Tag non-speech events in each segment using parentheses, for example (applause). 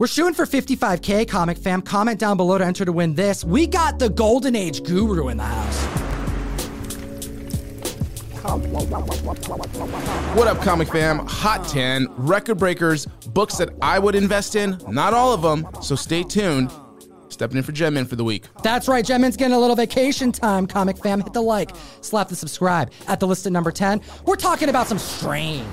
We're shooting for 55K, Comic Fam. Comment down below to enter to win this. We got the Golden Age Guru in the house. What up, Comic Fam? Hot 10, record breakers, books that I would invest in. Not all of them, so stay tuned. Stepping in for Gemmin for the week. That's right, Gemmin's getting a little vacation time, Comic Fam. Hit the like, slap the subscribe. At the list at number 10, we're talking about some strange.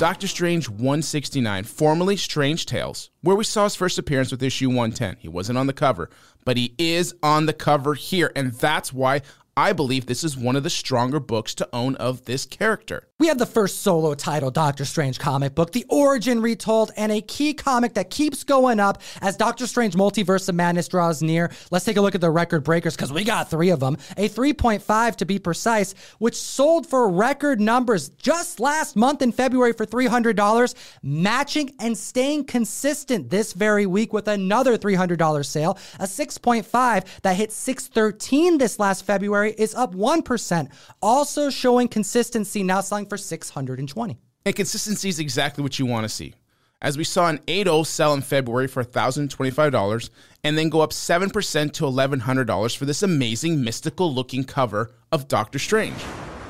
Doctor Strange 169, formerly Strange Tales, where we saw his first appearance with issue 110. He wasn't on the cover, but he is on the cover here, and that's why I believe this is one of the stronger books to own of this character. We have the first solo title Doctor Strange comic book, the origin retold, and a key comic that keeps going up as Doctor Strange Multiverse of Madness draws near. Let's take a look at the record breakers because we got three of them. A 3.5 to be precise, which sold for record numbers just last month in February for $300, matching and staying consistent this very week with another $300 sale. A 6.5 that hit 613 this last February is up 1%, also showing consistency now selling for 620. And consistency is exactly what you want to see. As we saw an 8.0 sell in February for $1,025 and then go up 7% to $1,100 for this amazing mystical looking cover of Doctor Strange.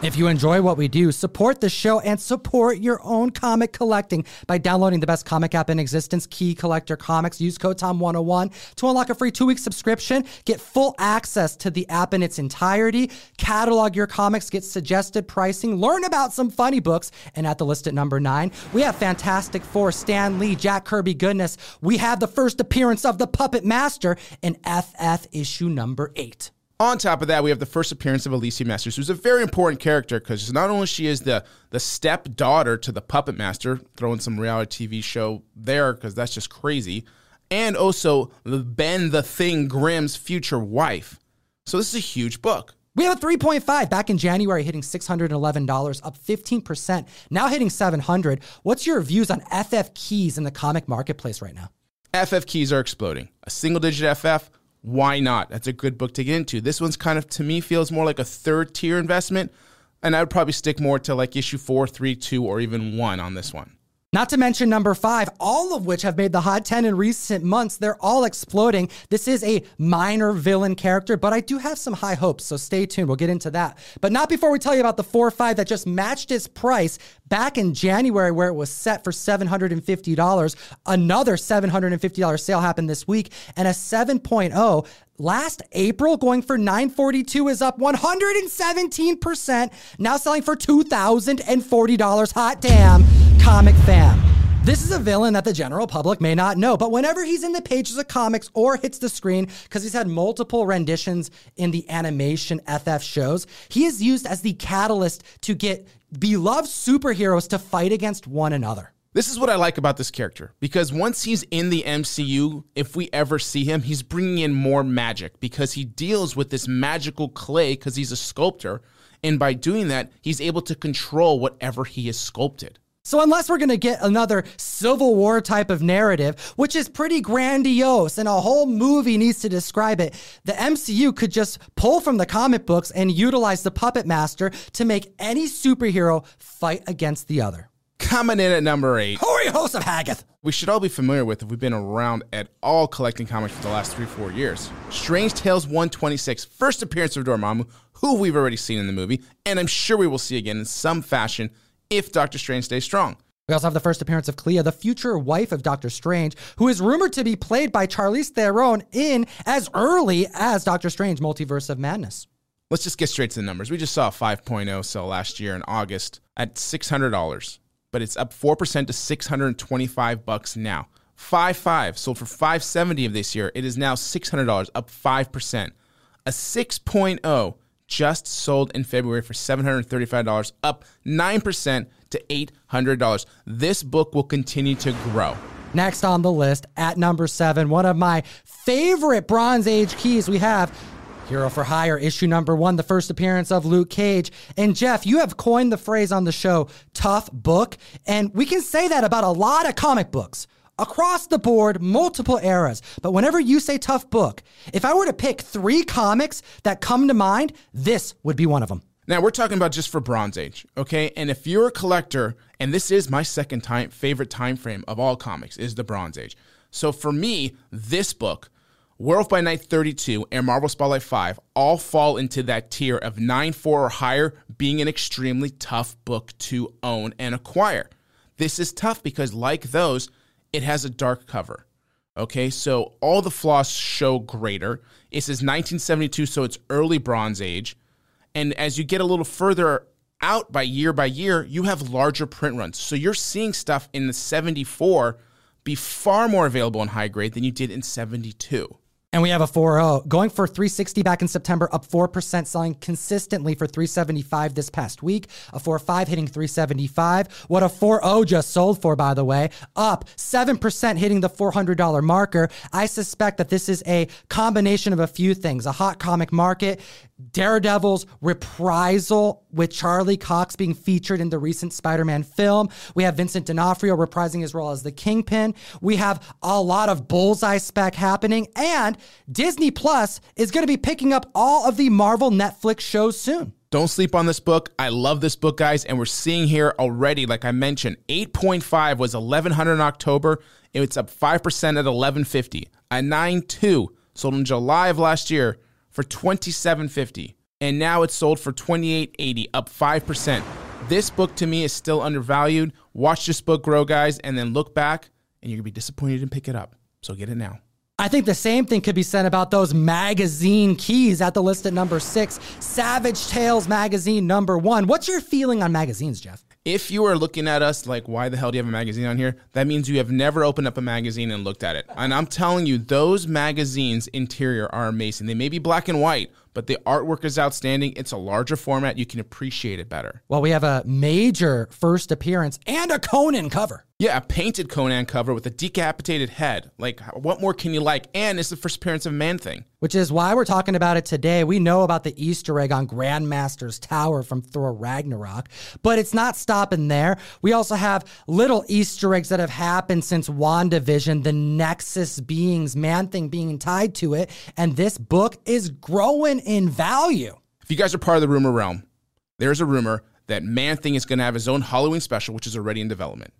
If you enjoy what we do, support the show and support your own comic collecting by downloading the best comic app in existence, Key Collector Comics. Use code TOM101 to unlock a free two week subscription. Get full access to the app in its entirety. Catalog your comics, get suggested pricing, learn about some funny books. And at the list at number nine, we have Fantastic Four, Stan Lee, Jack Kirby goodness. We have the first appearance of the Puppet Master in FF issue number eight. On top of that, we have the first appearance of Alicia Masters, who's a very important character because not only she is the the stepdaughter to the puppet master, throwing some reality TV show there because that's just crazy, and also Ben the Thing Grimm's future wife. So this is a huge book. We have a 3.5 back in January hitting $611, up 15%, now hitting 700. What's your views on FF keys in the comic marketplace right now? FF keys are exploding. A single digit FF, why not? That's a good book to get into. This one's kind of, to me, feels more like a third tier investment. And I would probably stick more to like issue four, three, two, or even one on this one. Not to mention number five, all of which have made the hot 10 in recent months. They're all exploding. This is a minor villain character, but I do have some high hopes, so stay tuned. We'll get into that. But not before we tell you about the 4 or 5 that just matched its price back in January, where it was set for $750. Another $750 sale happened this week, and a 7.0 last April going for 942 is up 117%, now selling for $2,040. Hot damn, comic fam. This is a villain that the general public may not know, but whenever he's in the pages of comics or hits the screen, because he's had multiple renditions in the animation FF shows, he is used as the catalyst to get beloved superheroes to fight against one another. This is what I like about this character because once he's in the MCU, if we ever see him, he's bringing in more magic because he deals with this magical clay because he's a sculptor. And by doing that, he's able to control whatever he has sculpted. So, unless we're going to get another Civil War type of narrative, which is pretty grandiose and a whole movie needs to describe it, the MCU could just pull from the comic books and utilize the Puppet Master to make any superhero fight against the other. Coming in at number eight. Hoary host of Hoggoth. We should all be familiar with if we've been around at all collecting comics for the last three, four years. Strange Tales 126, first appearance of Dormammu, who we've already seen in the movie, and I'm sure we will see again in some fashion if Doctor Strange stays strong. We also have the first appearance of Clea, the future wife of Doctor Strange, who is rumored to be played by Charlize Theron in as early as Doctor Strange Multiverse of Madness. Let's just get straight to the numbers. We just saw a 5.0 sell last year in August at $600, but it's up 4% to 625 bucks now. 5.5 sold for 570 of this year. It is now $600, up 5%. A 6.0 just sold in February for $735, up 9% to $800. This book will continue to grow. Next on the list, at number seven, one of my favorite Bronze Age keys we have. Hero for Hire, issue number one, the first appearance of Luke Cage. And Jeff, you have coined the phrase on the show, tough book. And we can say that about a lot of comic books across the board, multiple eras. But whenever you say tough book, if I were to pick three comics that come to mind, this would be one of them. Now we're talking about just for Bronze Age, okay? And if you're a collector, and this is my second time favorite time frame of all comics, is the Bronze Age. So for me, this book, Werewolf by Night 32 and Marvel Spotlight 5 all fall into that tier of 9 4 or higher being an extremely tough book to own and acquire. This is tough because, like those, it has a dark cover. Okay, so all the flaws show greater. It says 1972, so it's early Bronze Age. And as you get a little further out by year by year, you have larger print runs. So you're seeing stuff in the 74 be far more available in high grade than you did in 72. And we have a 4.0 going for 360 back in September, up 4%, selling consistently for 375 this past week. A 4.5 hitting 375. What a 4.0 just sold for, by the way, up 7%, hitting the $400 marker. I suspect that this is a combination of a few things a hot comic market, Daredevil's reprisal with Charlie Cox being featured in the recent Spider Man film. We have Vincent D'Onofrio reprising his role as the Kingpin. We have a lot of bullseye spec happening. And Disney Plus is going to be picking up all of the Marvel Netflix shows soon. Don't sleep on this book. I love this book, guys. And we're seeing here already, like I mentioned, 8.5 was 1100 in October. It's up 5% at 1150. A 9.2 sold in July of last year for 27.50 and now it's sold for 28.80 up 5%. This book to me is still undervalued. Watch this book grow guys and then look back and you're to be disappointed and pick it up. So get it now. I think the same thing could be said about those magazine keys at the list at number six. Savage Tales magazine number one. What's your feeling on magazines, Jeff? If you are looking at us like, why the hell do you have a magazine on here? That means you have never opened up a magazine and looked at it. And I'm telling you, those magazines' interior are amazing. They may be black and white, but the artwork is outstanding. It's a larger format. You can appreciate it better. Well, we have a major first appearance and a Conan cover. Yeah, a painted Conan cover with a decapitated head. Like, what more can you like? And it's the first appearance of Man Thing. Which is why we're talking about it today. We know about the Easter egg on Grandmaster's Tower from Thor Ragnarok, but it's not stopping there. We also have little Easter eggs that have happened since WandaVision, the Nexus beings, Man Thing being tied to it. And this book is growing in value. If you guys are part of the rumor realm, there's a rumor that Man Thing is going to have his own Halloween special, which is already in development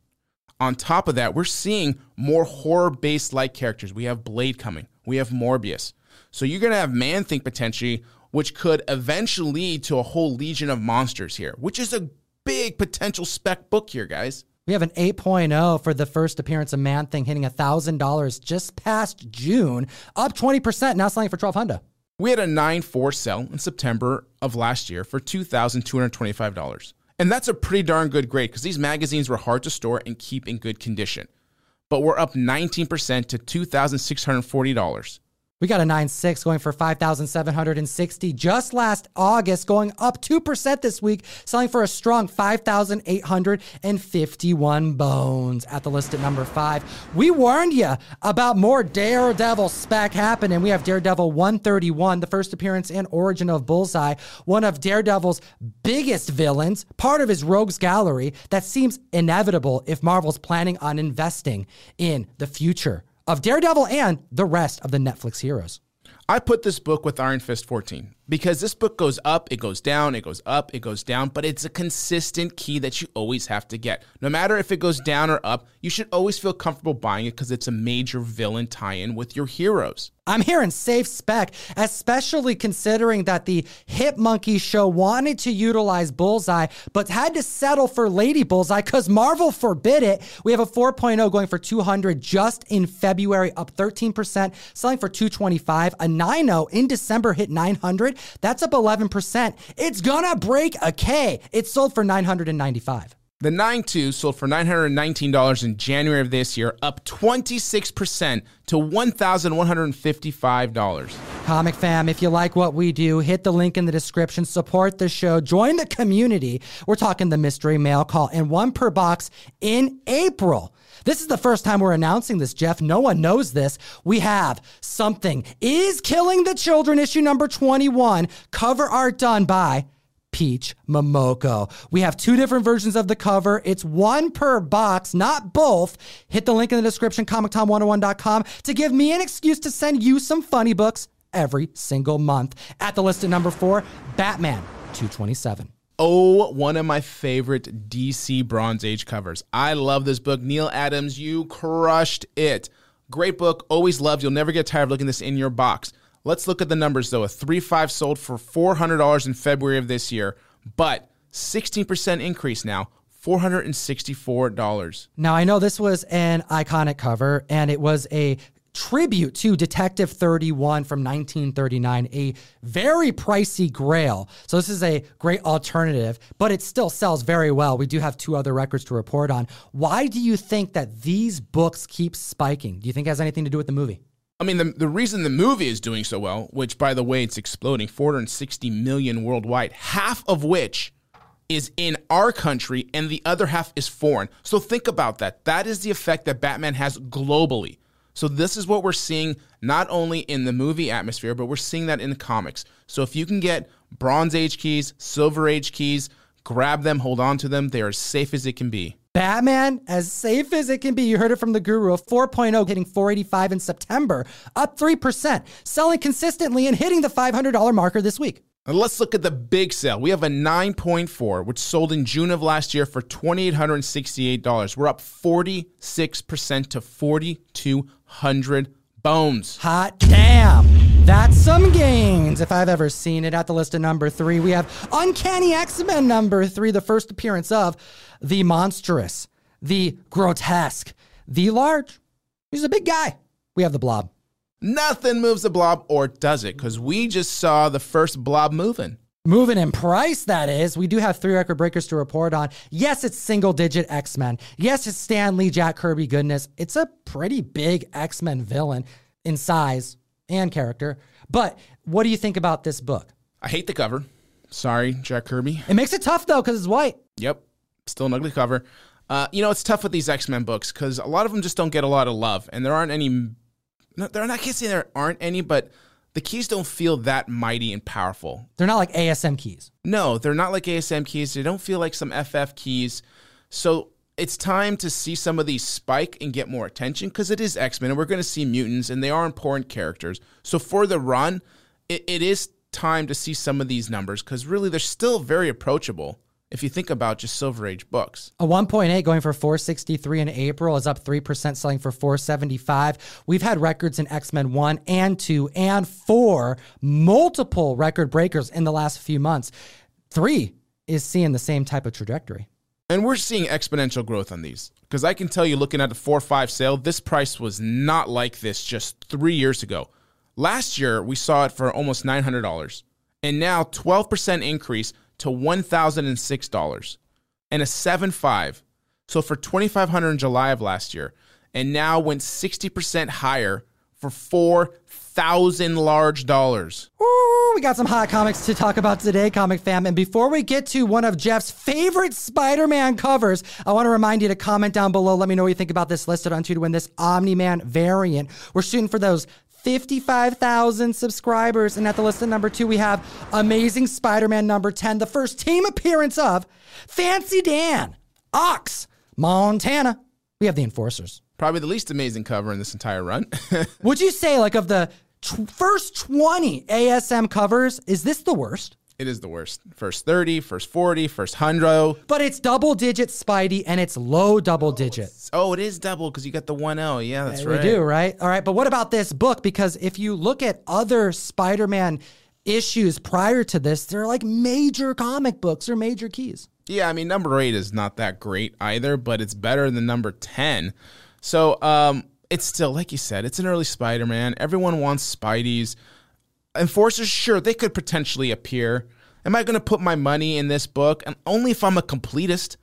on top of that, we're seeing more horror based like characters. We have Blade coming, we have Morbius. So you're going to have Man Thing potentially, which could eventually lead to a whole legion of monsters here, which is a big potential spec book here, guys. We have an 8.0 for the first appearance of Man Thing hitting $1,000 just past June, up 20%, now selling for 1200 We had a 9 4 sell in September of last year for $2,225. And that's a pretty darn good grade because these magazines were hard to store and keep in good condition. But we're up 19% to $2,640. We got a 9.6 going for 5,760 just last August, going up 2% this week, selling for a strong 5,851 bones at the list at number five. We warned you about more Daredevil spec happening. We have Daredevil 131, the first appearance and origin of Bullseye, one of Daredevil's biggest villains, part of his rogues gallery that seems inevitable if Marvel's planning on investing in the future of Daredevil and the rest of the Netflix heroes. I put this book with Iron Fist 14 because this book goes up, it goes down, it goes up, it goes down, but it's a consistent key that you always have to get. No matter if it goes down or up, you should always feel comfortable buying it because it's a major villain tie in with your heroes. I'm hearing safe spec, especially considering that the Hit Monkey show wanted to utilize Bullseye, but had to settle for Lady Bullseye because Marvel forbid it. We have a 4.0 going for 200 just in February, up 13%, selling for 225. A 9.0 in December hit 900. That's up 11%. It's gonna break a K. It sold for 995. The 9.2 sold for $919 in January of this year, up 26% to $1,155. Comic fam, if you like what we do, hit the link in the description, support the show, join the community. We're talking the mystery mail call and one per box in April. This is the first time we're announcing this, Jeff. No one knows this. We have Something is Killing the Children, issue number 21, cover art done by Peach Momoko. We have two different versions of the cover. It's one per box, not both. Hit the link in the description, comictom101.com, to give me an excuse to send you some funny books every single month. At the list at number four, Batman 227. Oh, one of my favorite DC Bronze Age covers. I love this book. Neal Adams, you crushed it. Great book, always loved. You'll never get tired of looking this in your box. Let's look at the numbers though. A 3 5 sold for $400 in February of this year, but 16% increase now. $464. Now, I know this was an iconic cover and it was a tribute to Detective 31 from 1939, a very pricey grail. So this is a great alternative, but it still sells very well. We do have two other records to report on. Why do you think that these books keep spiking? Do you think it has anything to do with the movie? I mean, the, the reason the movie is doing so well, which by the way, it's exploding 460 million worldwide, half of which is in our country and the other half is foreign. So think about that. That is the effect that Batman has globally. So this is what we're seeing not only in the movie atmosphere, but we're seeing that in the comics. So if you can get Bronze Age keys, Silver Age keys, grab them, hold on to them. They are as safe as it can be. Batman, as safe as it can be. You heard it from the guru. A 4.0 hitting 485 in September, up 3%, selling consistently and hitting the $500 marker this week. Let's look at the big sale. We have a 9.4, which sold in June of last year for $2,868. We're up 46% to 4,200 bones. Hot damn. That's some gains if I've ever seen it. At the list of number three, we have Uncanny X Men number three, the first appearance of the monstrous, the grotesque, the large. He's a big guy. We have the blob. Nothing moves the blob, or does it? Because we just saw the first blob moving. Moving in price, that is. We do have three record breakers to report on. Yes, it's single digit X Men. Yes, it's Stan Lee, Jack Kirby goodness. It's a pretty big X Men villain in size and character. But what do you think about this book? I hate the cover. Sorry, Jack Kirby. It makes it tough though, because it's white. Yep, still an ugly cover. Uh, you know, it's tough with these X Men books because a lot of them just don't get a lot of love, and there aren't any. No, there are not. I can't say there aren't any, but the keys don't feel that mighty and powerful. They're not like ASM keys. No, they're not like ASM keys. They don't feel like some FF keys. So it's time to see some of these spike and get more attention because it is X Men and we're going to see mutants and they are important characters. So for the run, it, it is time to see some of these numbers because really they're still very approachable if you think about just Silver Age books. A 1.8 going for 463 in April is up 3%, selling for 475. We've had records in X Men 1 and 2 and 4, multiple record breakers in the last few months. 3 is seeing the same type of trajectory. And we're seeing exponential growth on these. Because I can tell you, looking at the 4 5 sale, this price was not like this just three years ago. Last year, we saw it for almost $900. And now, 12% increase to $1,006 and a 7.5. So for 2500 in July of last year and now went 60% higher for 4,000 large dollars. Ooh, we got some hot comics to talk about today, Comic Fam. And before we get to one of Jeff's favorite Spider Man covers, I want to remind you to comment down below. Let me know what you think about this listed on two to win this Omni Man variant. We're shooting for those 55,000 subscribers. And at the list of number two, we have Amazing Spider Man number 10, the first team appearance of Fancy Dan, Ox, Montana. We have the Enforcers. Probably the least amazing cover in this entire run. (laughs) Would you say, like, of the t- first 20 ASM covers, is this the worst? It is the worst. First 30, first 40, first 100. But it's double digit Spidey and it's low double digit. Oh, it is double because you got the 1 L. Yeah, that's We right. do, right? All right. But what about this book? Because if you look at other Spider Man issues prior to this, they're like major comic books or major keys. Yeah, I mean number eight is not that great either, but it's better than number ten. So um, it's still like you said, it's an early Spider-Man. Everyone wants Spideys. Enforcers, sure, they could potentially appear. Am I going to put my money in this book? And only if I'm a completist.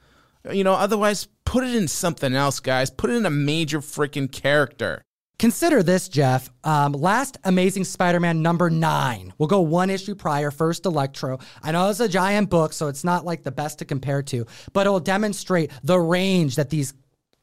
You know, otherwise, put it in something else, guys. Put it in a major freaking character. Consider this, Jeff. Um, last Amazing Spider Man number nine. We'll go one issue prior, first Electro. I know it's a giant book, so it's not like the best to compare to, but it'll demonstrate the range that these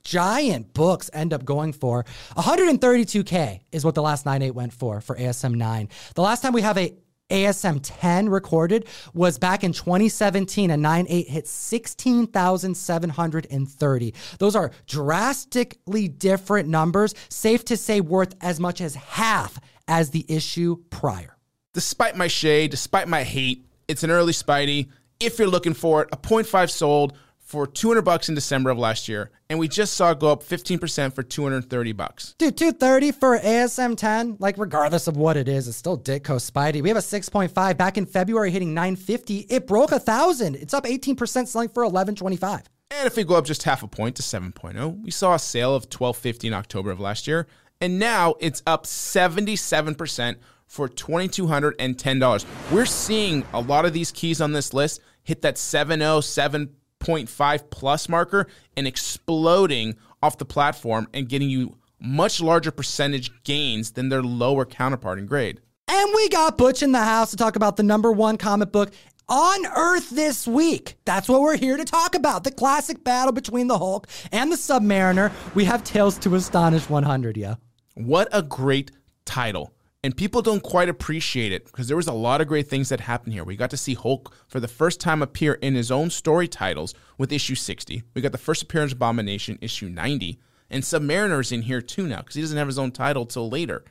giant books end up going for. 132K is what the last 9.8 went for, for ASM 9. The last time we have a ASM 10 recorded was back in 2017. A 9.8 hit 16,730. Those are drastically different numbers, safe to say worth as much as half as the issue prior. Despite my shade, despite my hate, it's an early Spidey. If you're looking for it, a 0.5 sold for 200 bucks in December of last year, and we just saw it go up 15% for 230 bucks. Dude, 230 for ASM 10, like regardless of what it is, it's still Ditko Spidey. We have a 6.5 back in February hitting 950. It broke a thousand. It's up 18% selling for 1125. And if we go up just half a point to 7.0, we saw a sale of 1250 in October of last year, and now it's up 77% for $2210. We're seeing a lot of these keys on this list hit that 7.0, 7.5 plus marker and exploding off the platform and getting you much larger percentage gains than their lower counterpart in grade. And we got Butch in the house to talk about the number one comic book on Earth this week. That's what we're here to talk about. The classic battle between the Hulk and the Submariner. We have Tales to Astonish 100, yeah. What a great title. And people don't quite appreciate it because there was a lot of great things that happened here. We got to see Hulk for the first time appear in his own story titles with issue 60. We got the first appearance of Abomination, issue 90. And Submariner's in here too now because he doesn't have his own title till later.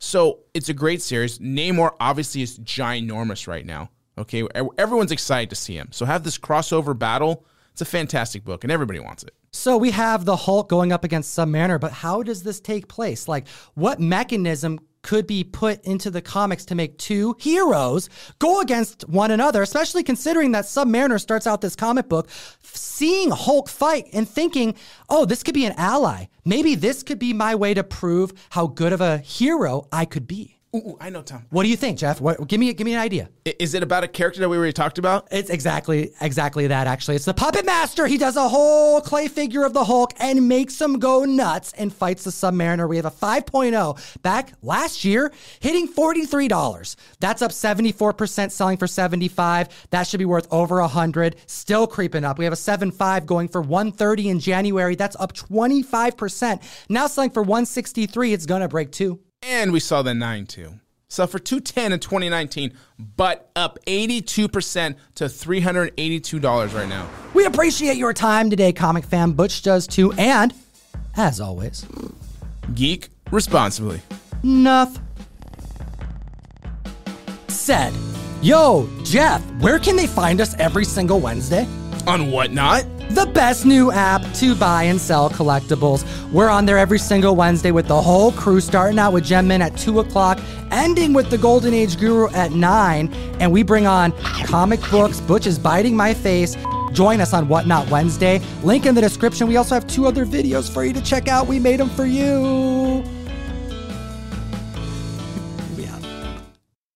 So it's a great series. Namor obviously is ginormous right now. Okay, everyone's excited to see him. So have this crossover battle. It's a fantastic book, and everybody wants it. So we have the Hulk going up against Submariner, but how does this take place? Like, what mechanism could be put into the comics to make two heroes go against one another, especially considering that Submariner starts out this comic book seeing Hulk fight and thinking, oh, this could be an ally. Maybe this could be my way to prove how good of a hero I could be. Ooh, I know, Tom. What do you think, Jeff? What, give me give me an idea. Is it about a character that we already talked about? It's exactly exactly that. Actually, it's the Puppet Master. He does a whole clay figure of the Hulk and makes him go nuts and fights the Submariner. We have a 5.0 back last year, hitting forty three dollars. That's up seventy four percent, selling for seventy five. That should be worth over a hundred. Still creeping up. We have a 7.5 going for one thirty in January. That's up twenty five percent. Now selling for one sixty three. It's gonna break two. And we saw the 9 2. So for 210 in 2019, but up 82% to $382 right now. We appreciate your time today, comic fan. Butch does too. And as always, geek responsibly. Enough said. Yo, Jeff, where can they find us every single Wednesday? On Whatnot? The best new app to buy and sell collectibles. We're on there every single Wednesday with the whole crew, starting out with Gemmin at 2 o'clock, ending with the Golden Age Guru at 9. And we bring on comic books. Butch is biting my face. Join us on Whatnot Wednesday. Link in the description. We also have two other videos for you to check out. We made them for you.